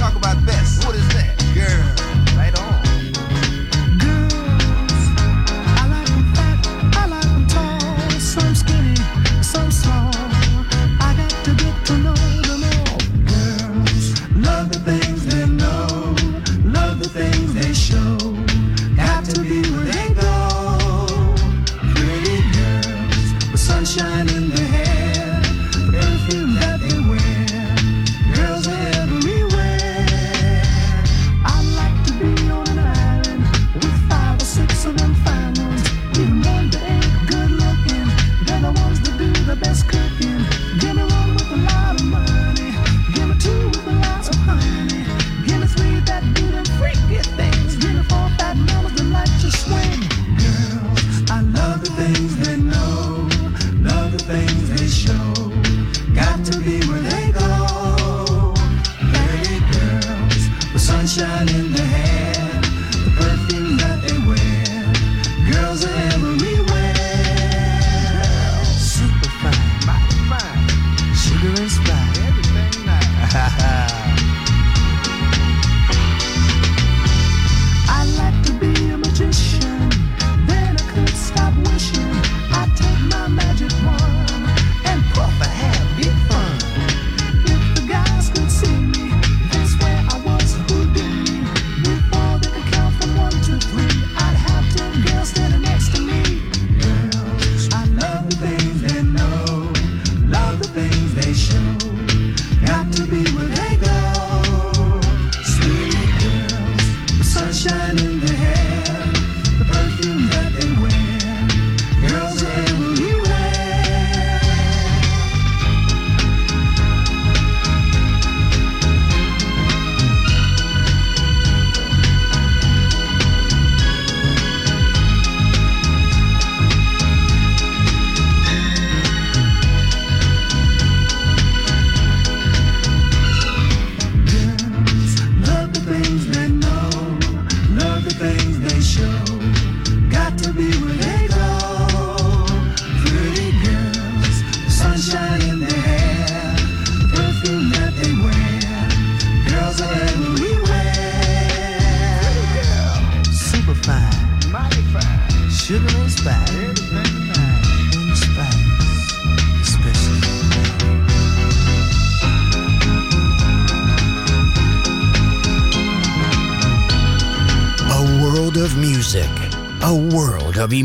Talk about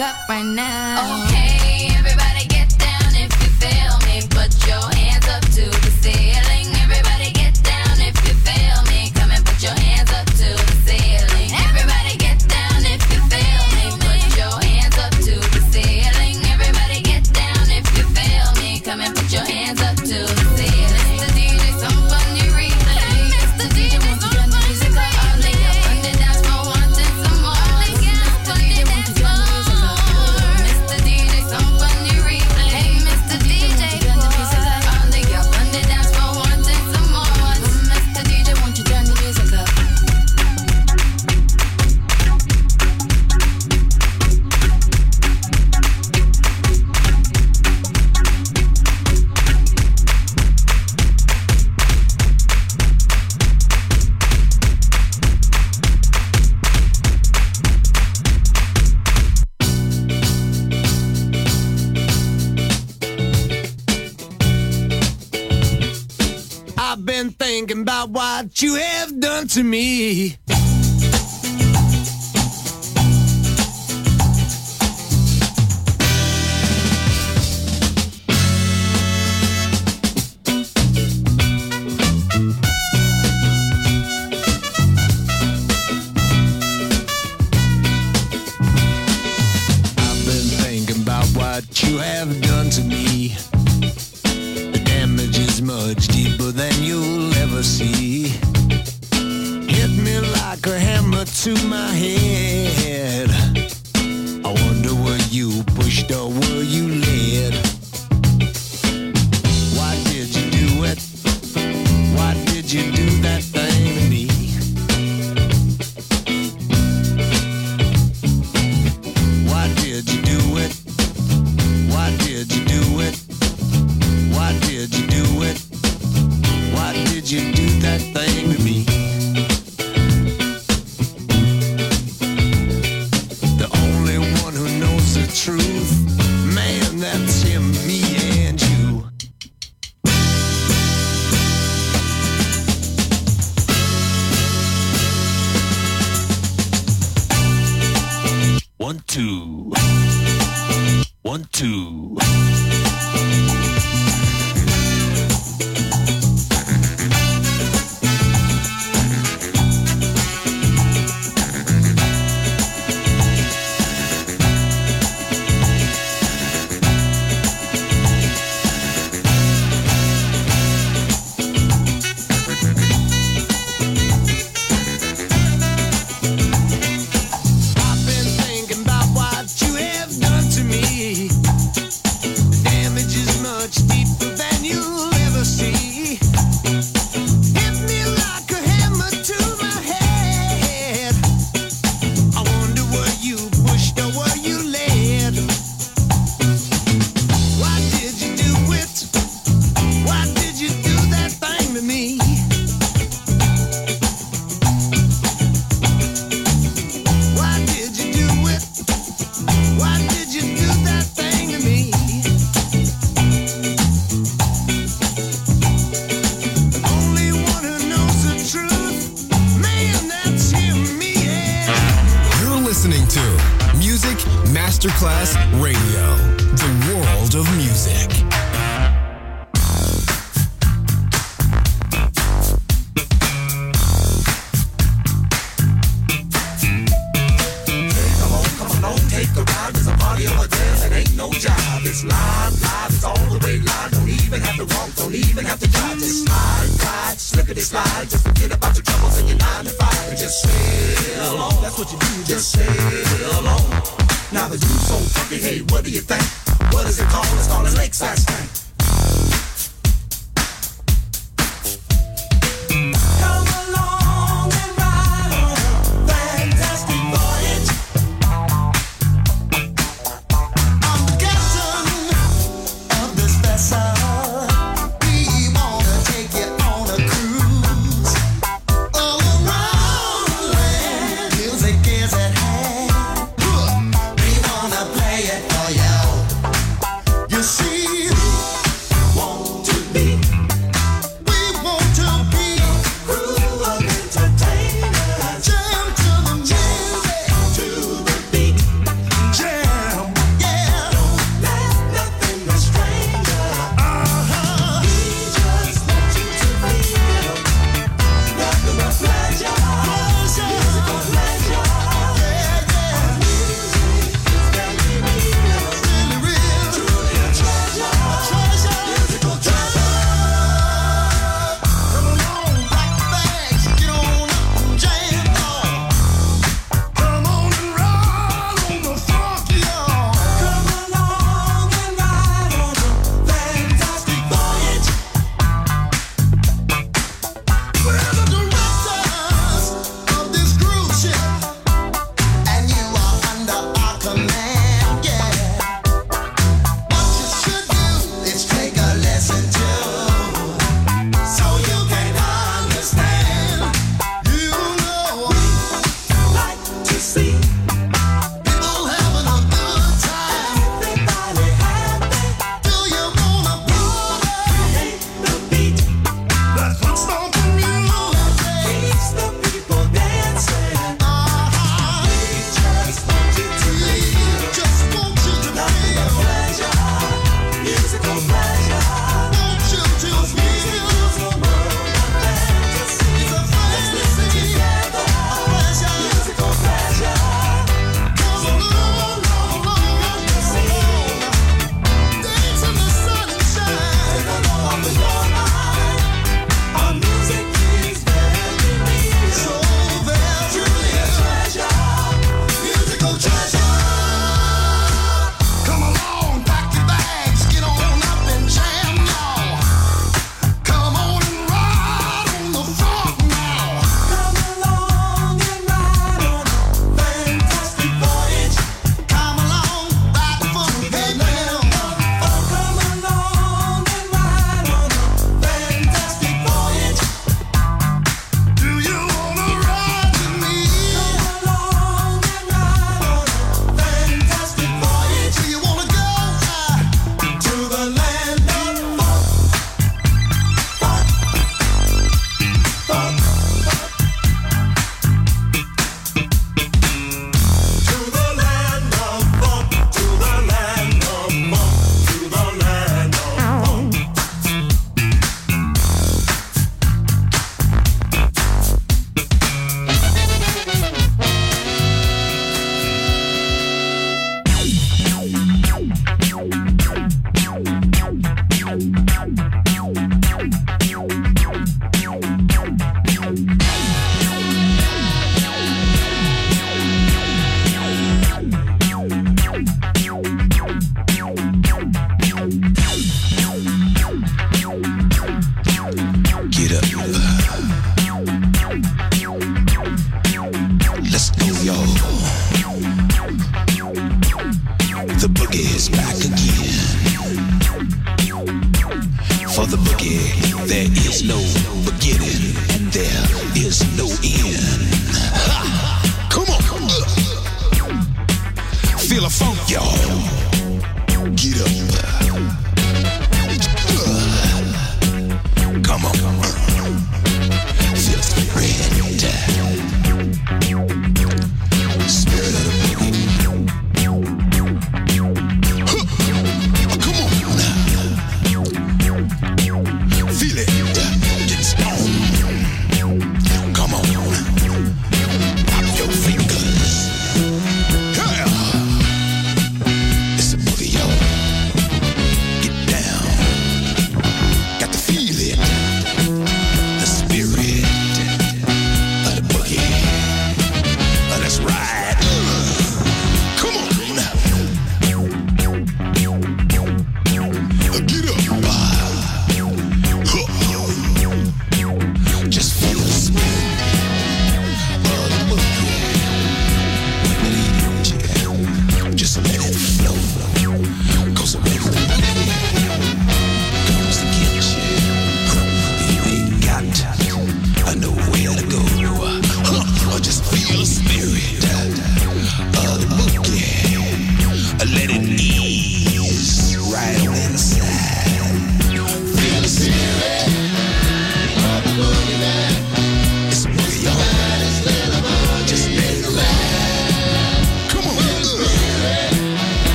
up right now. Okay.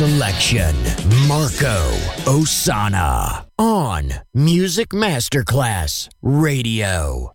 Selection. Marco Ossanna. On Music Masterclass Radio.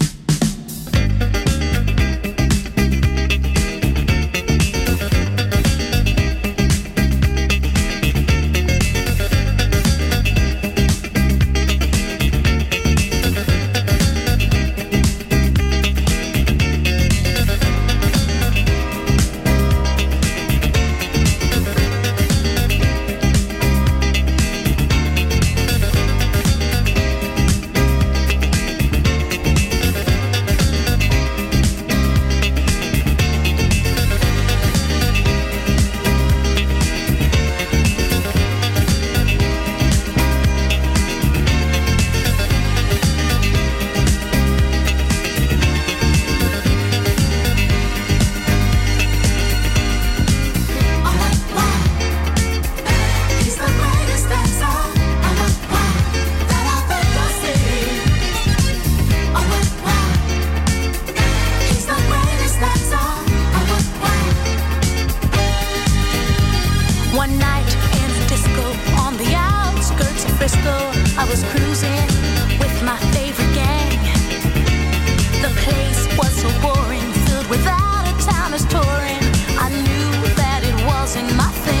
I was cruising with my favorite gang. The place was so boring, filled with out of towners touring. I knew that it wasn't my thing.